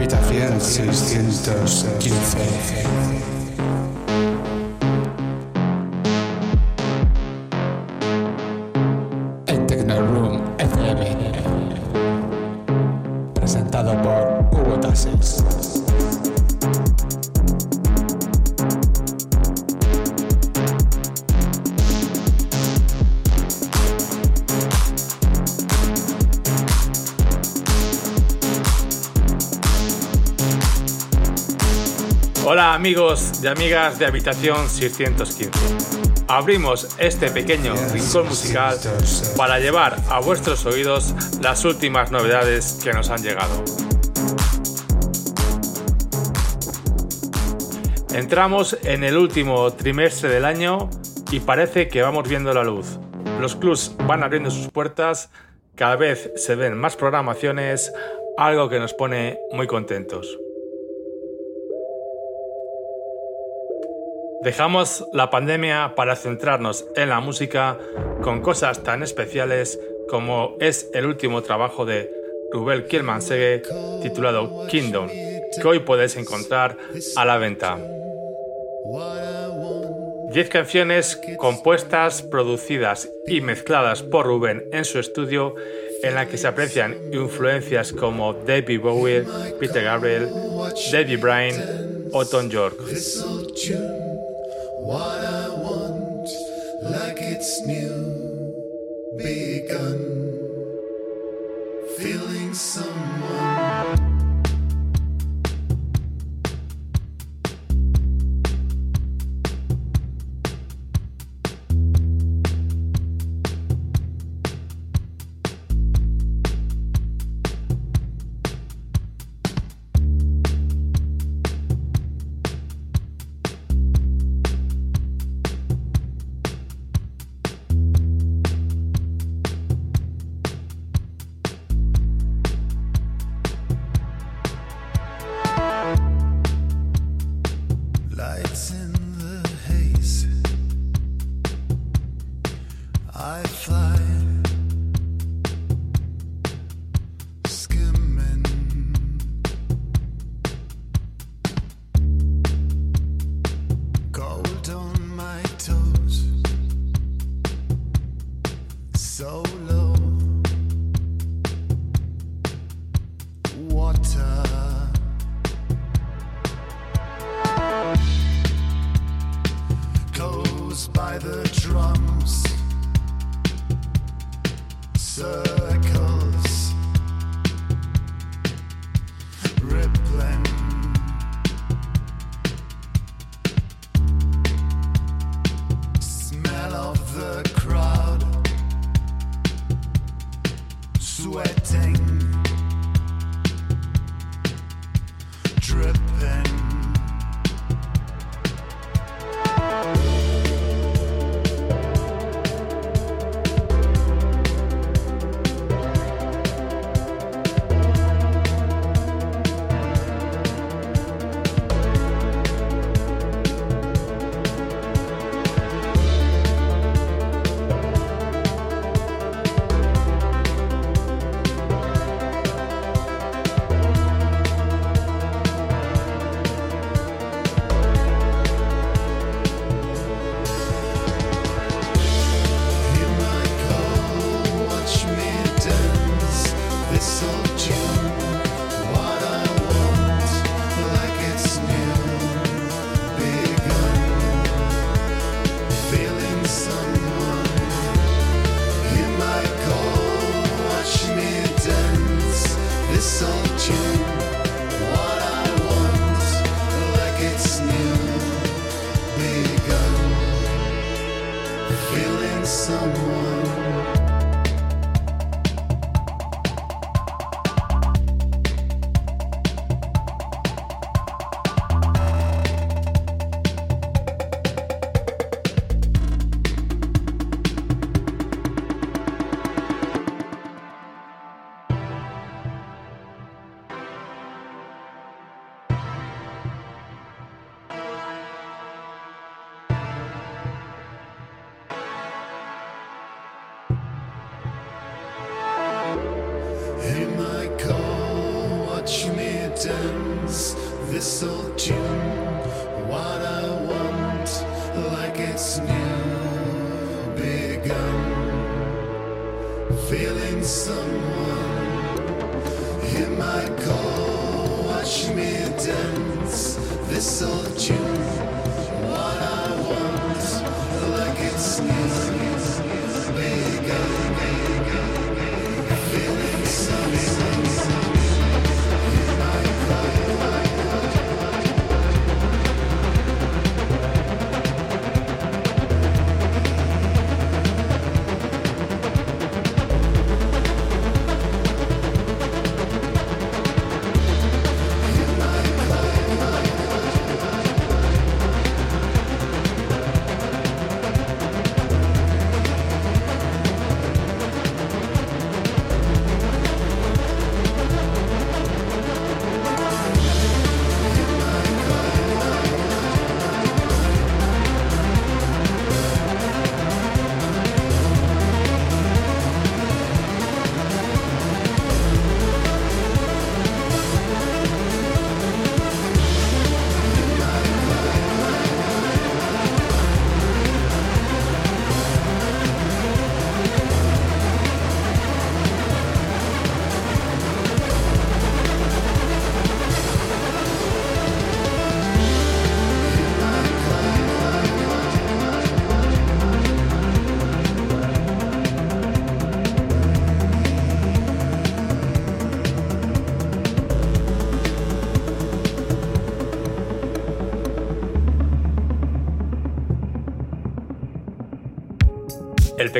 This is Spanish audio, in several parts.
Habitación 615. Amigos y amigas de Habitación 615. Abrimos este pequeño rincón musical para llevar a vuestros oídos las últimas novedades que nos han llegado. Entramos en el último trimestre del año y parece que vamos viendo la luz. Los clubs van abriendo sus puertas, cada vez se ven más programaciones, algo que nos pone muy contentos. Dejamos la pandemia para centrarnos en la música con cosas tan especiales como es el último trabajo de Rubel Kielmansegge titulado Kingdom, que hoy podéis encontrar a la venta. 10 canciones compuestas, producidas y mezcladas por Rubén en su estudio, en la que se aprecian influencias como David Bowie, Peter Gabriel, David Bryan o Tom York. What I want, like it's new, begun, feeling someone.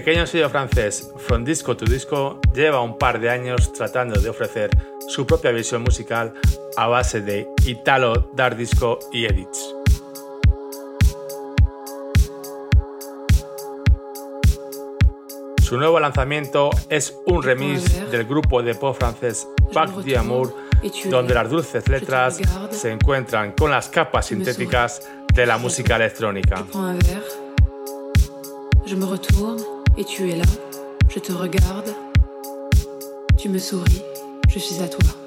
Pequeño sello francés From Disco to Disco lleva un par de años tratando de ofrecer su propia visión musical a base de Italo, Dark Disco y Edits. Su nuevo lanzamiento es un remix del grupo de pop francés Bac d'Amour, donde las dulces letras se encuentran con las capas sintéticas de la música electrónica. Je me retourne et tu es là. Je te regarde, tu me souris, je suis à toi.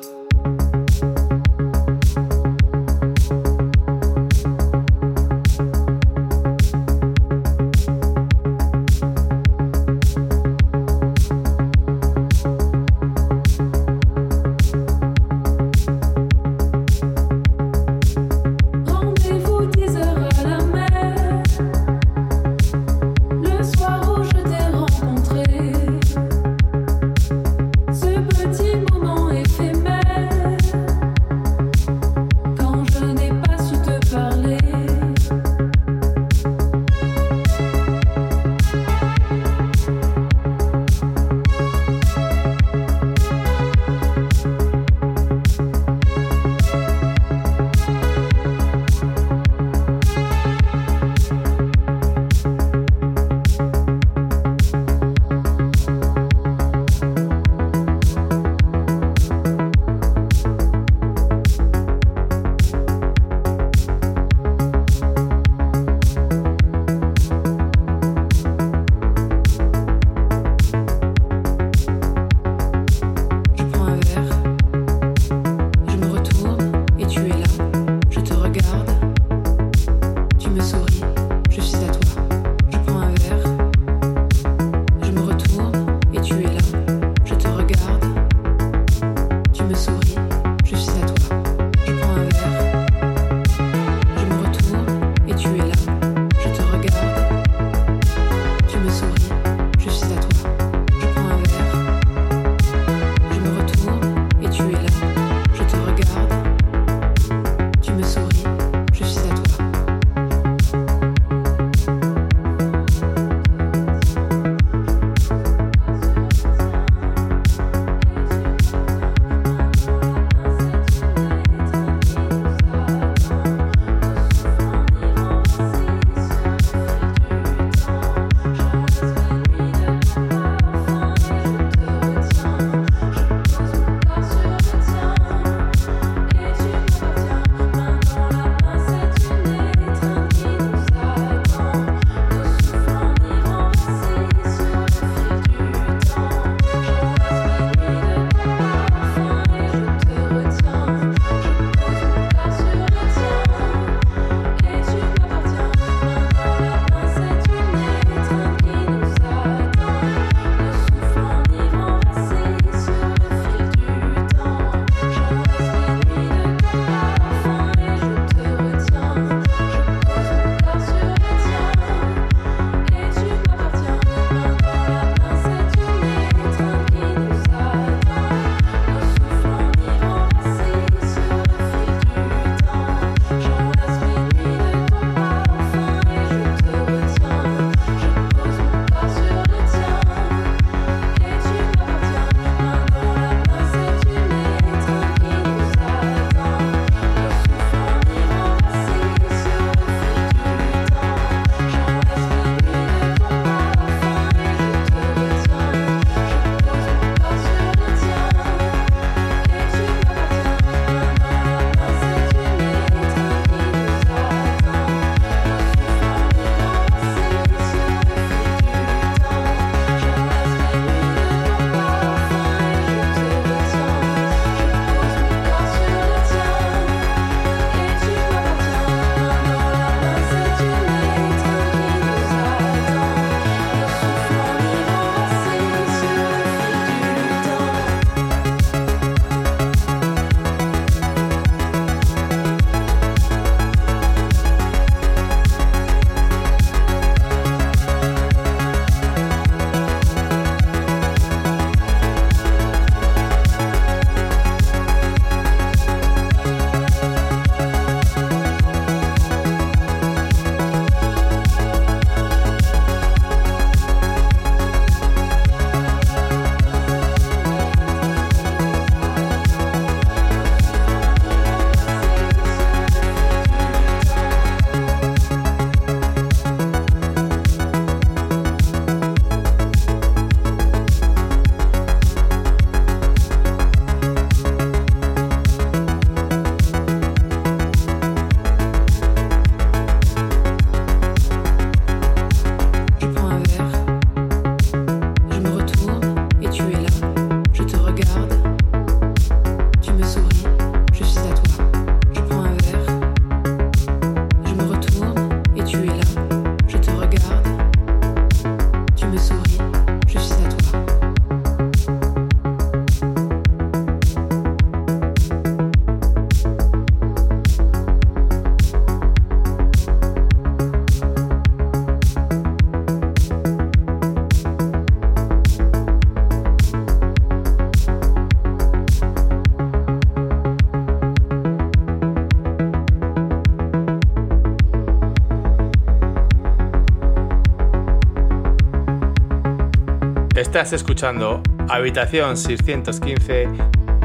Estás escuchando Habitación 615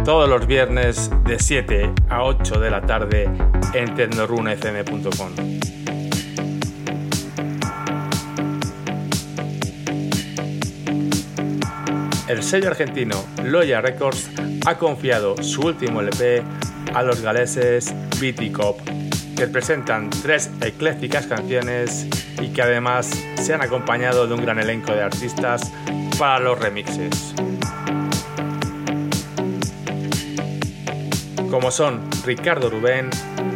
todos los viernes de 7 a 8 de la tarde en tecnorunefm.com. El sello argentino Loya Records ha confiado su último LP a los galeses Beatty Cop, que presentan tres eclécticas canciones y que además se han acompañado de un gran elenco de artistas para los remixes. Como son Ricardo Rubén,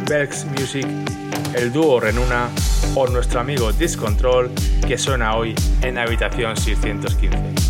Berks Music, el dúo Renuna o nuestro amigo Discontrol que suena hoy en Habitación 615.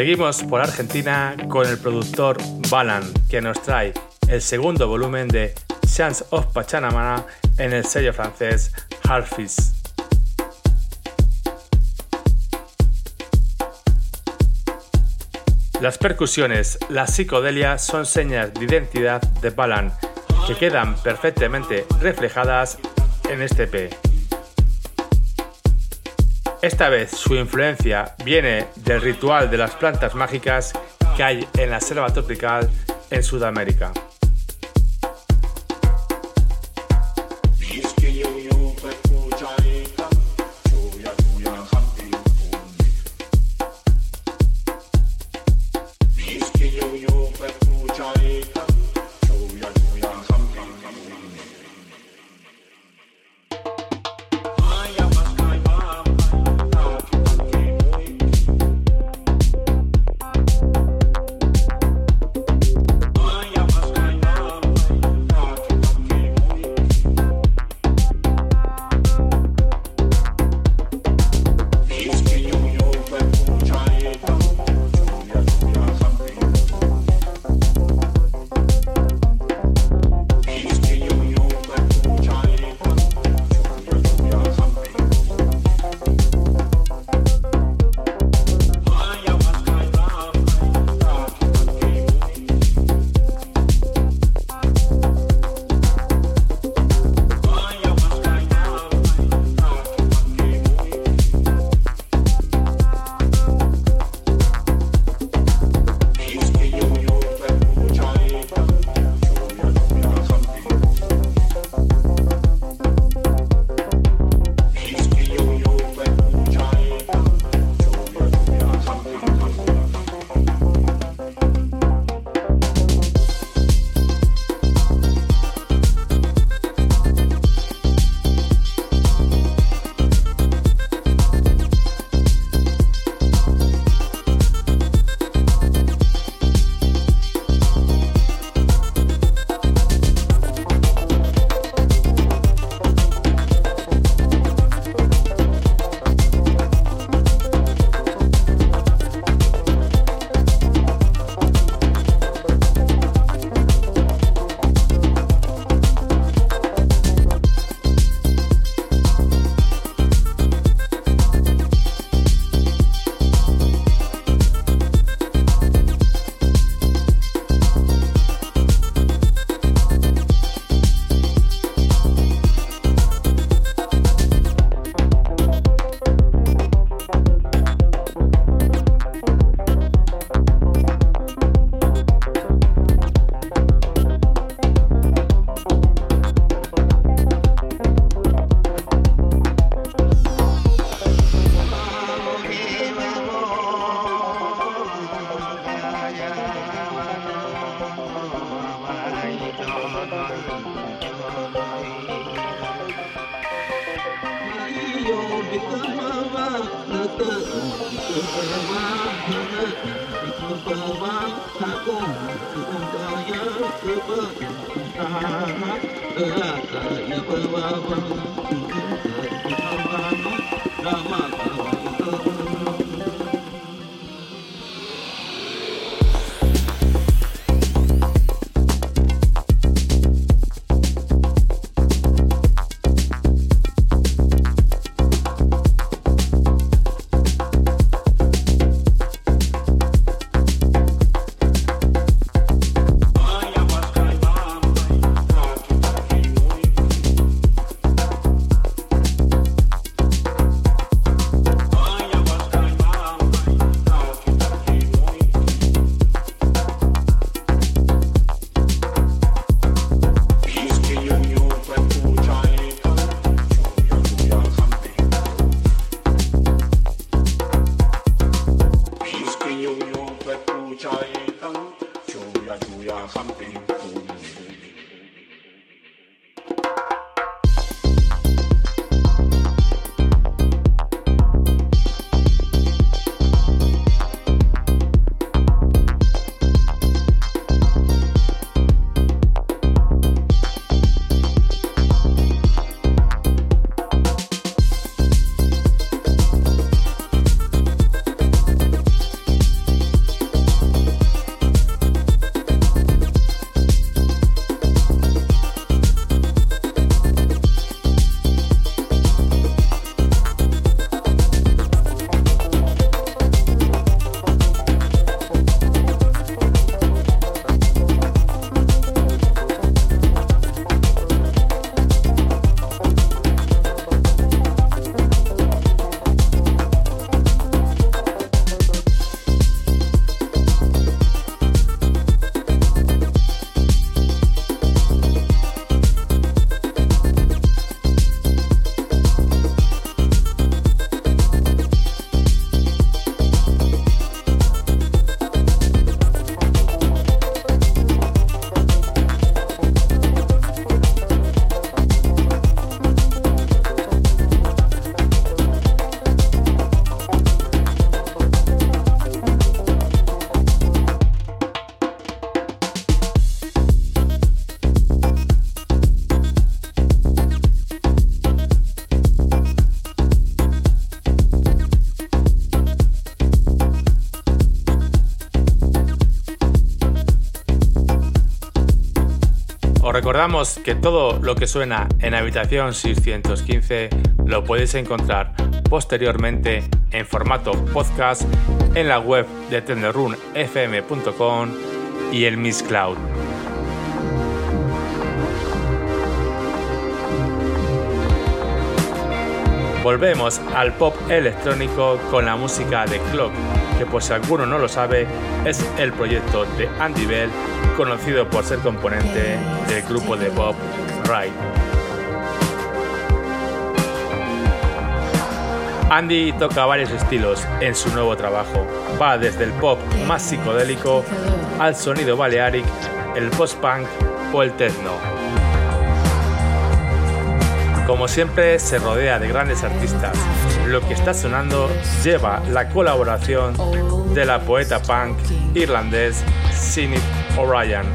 Seguimos por Argentina con el productor Balan, que nos trae el segundo volumen de Chance of Pachanamana en el sello francés Harfis. Las percusiones, la psicodelia son señas de identidad de Balan que quedan perfectamente reflejadas en este P. Esta vez su influencia viene del ritual de las plantas mágicas que hay en la selva tropical en Sudamérica. Recordamos que todo lo que suena en Habitación 615 lo podéis encontrar posteriormente en formato podcast en la web de tenderroomfm.com y el Miss Cloud. Volvemos al pop electrónico con la música de Clock, que por si alguno no lo sabe, es el proyecto de Andy Bell, conocido por ser componente del grupo de pop Ride. Andy toca varios estilos en su nuevo trabajo. Va desde el pop más psicodélico al sonido balearic, el post-punk o el techno. Como siempre, se rodea de grandes artistas. Lo que está sonando lleva la colaboración de la poeta punk irlandés Sinead Orion.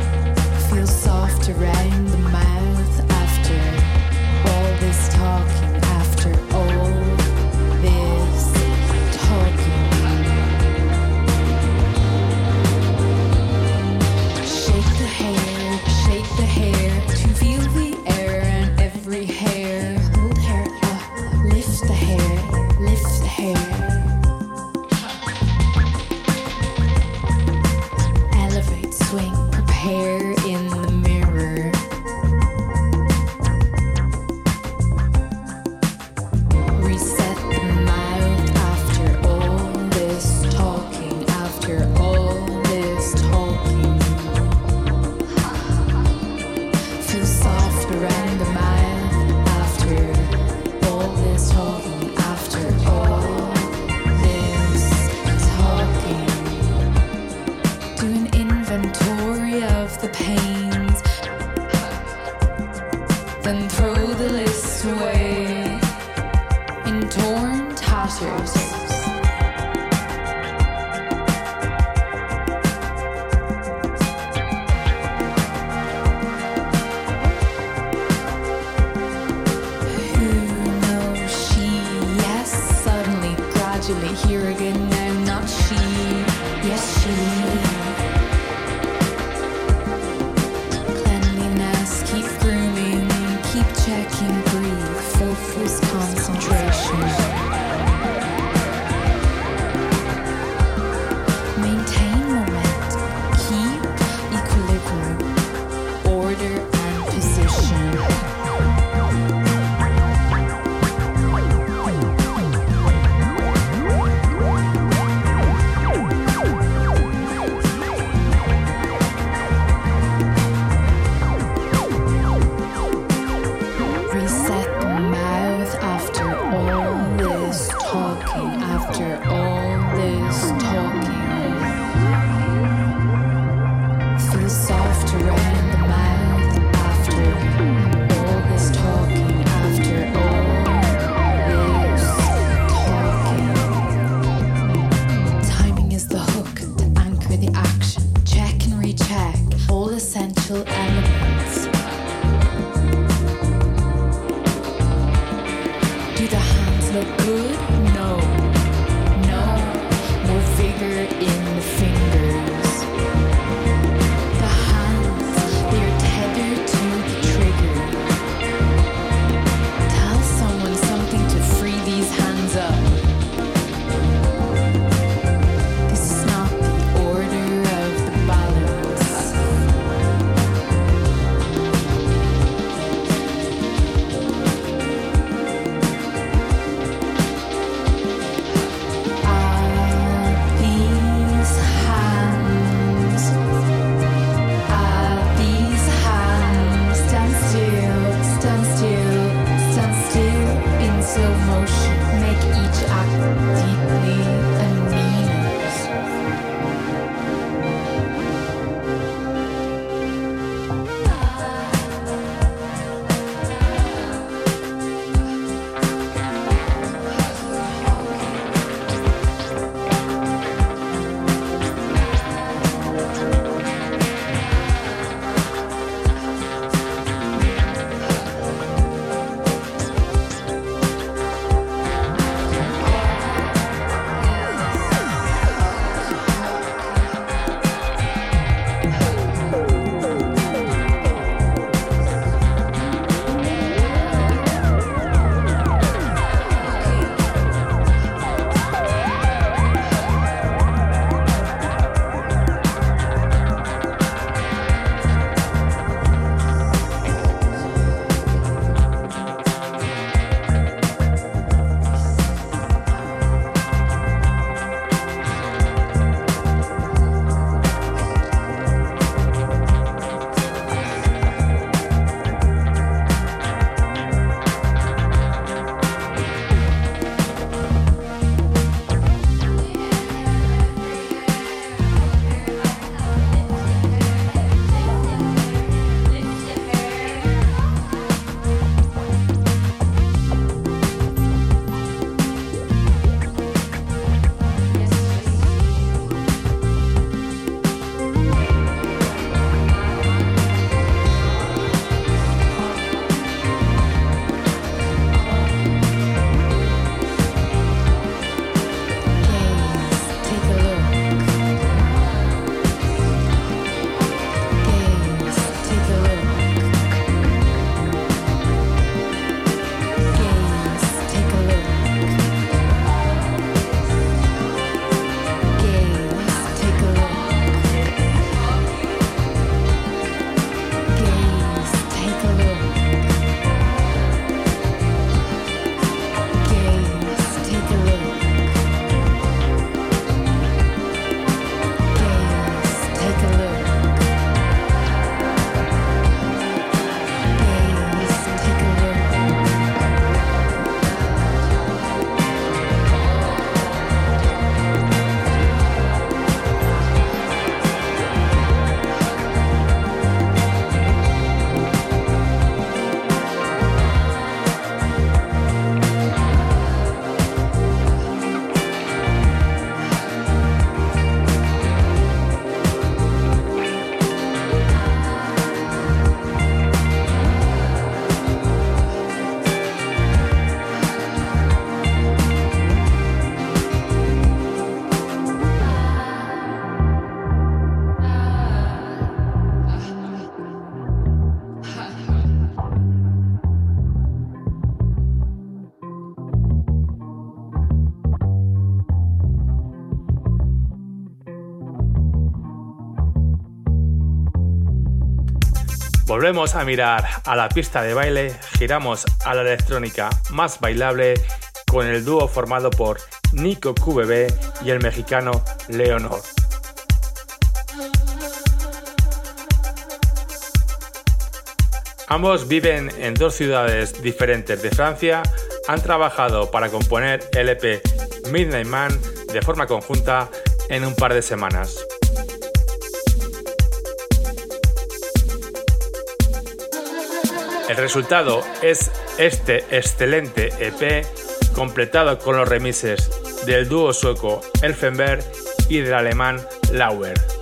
Volvemos a mirar a la pista de baile, giramos a la electrónica más bailable con el dúo formado por Nico QBB y el mexicano Leonor. Ambos viven en dos ciudades diferentes de Francia, han trabajado para componer el EP Midnight Man de forma conjunta en un par de semanas. El resultado es este excelente EP completado con los remises del dúo sueco Elfenberg y del alemán Lauer.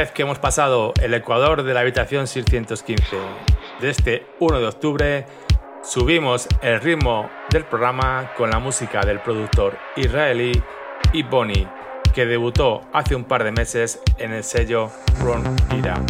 Vez que hemos pasado el ecuador de la habitación 615 de este 1 de octubre, subimos el ritmo del programa con la música del productor israelí Iboni, que debutó hace un par de meses en el sello Ron Ira.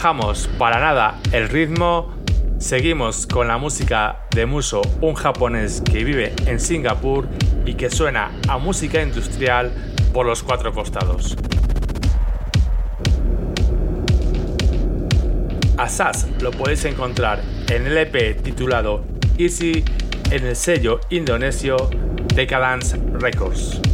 Bajamos para nada el ritmo, seguimos con la música de Muso, un japonés que vive en Singapur y que suena a música industrial por los cuatro costados. Asas lo podéis encontrar en el EP titulado Easy en el sello indonesio Decadence Records.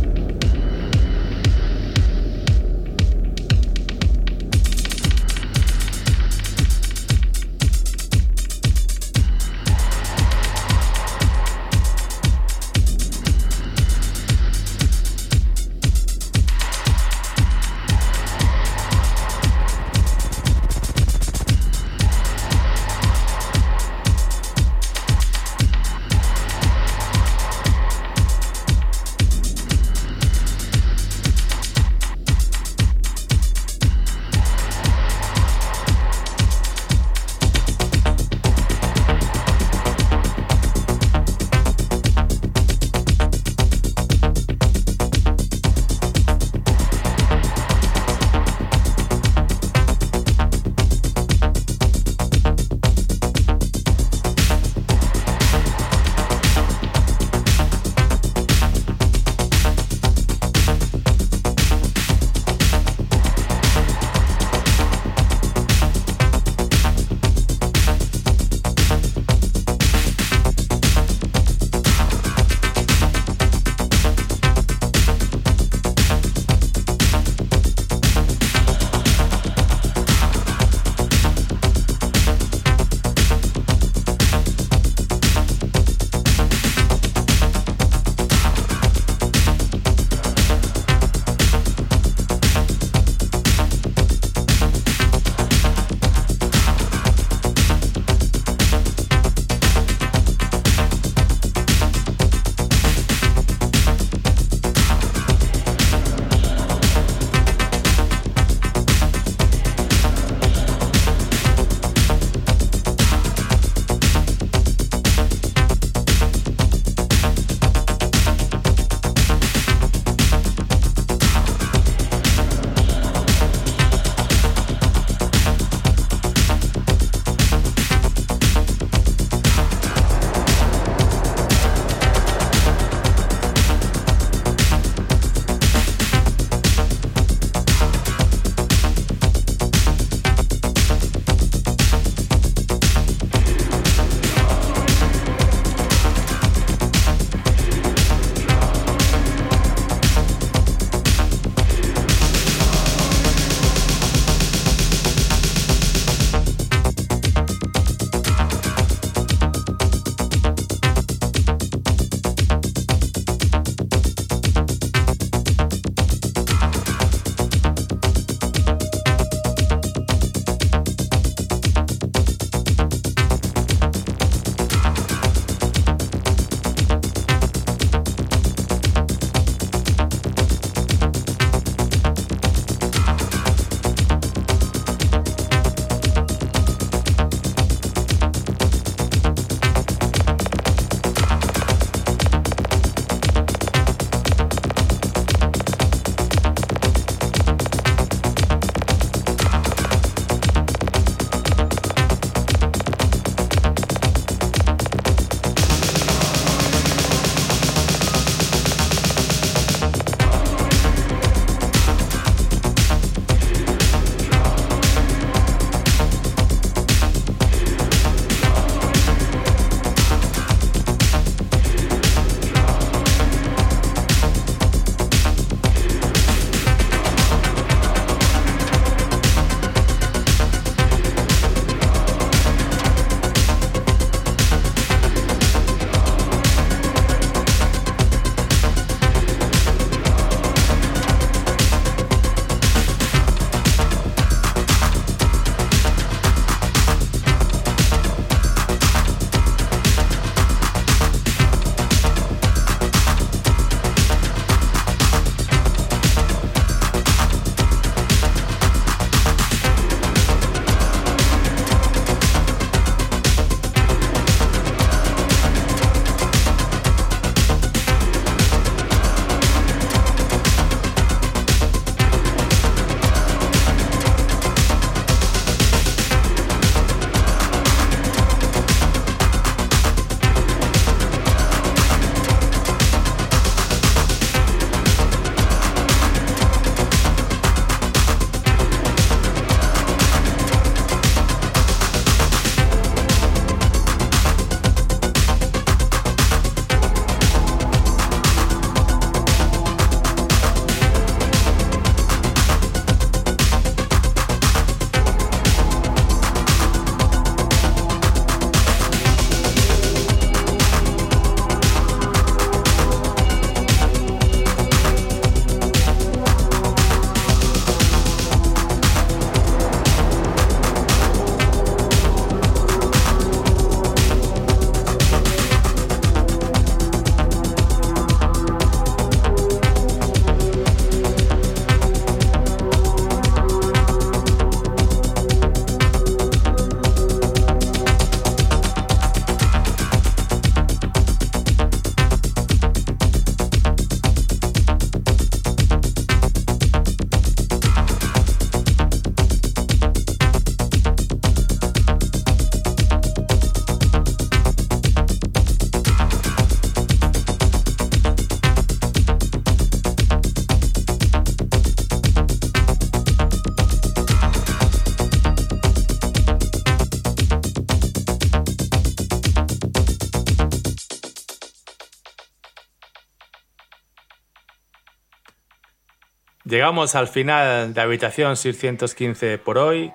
Llegamos al final de Habitación 615 por hoy.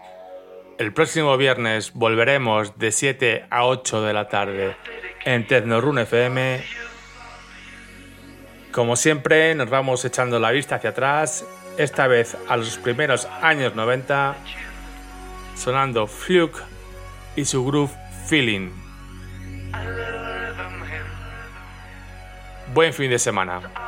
El próximo viernes volveremos de 7 a 8 de la tarde en Tecnorun FM. Como siempre, nos vamos echando la vista hacia atrás, esta vez a los primeros años 90, sonando Fluke y su groove Feeling. Buen fin de semana.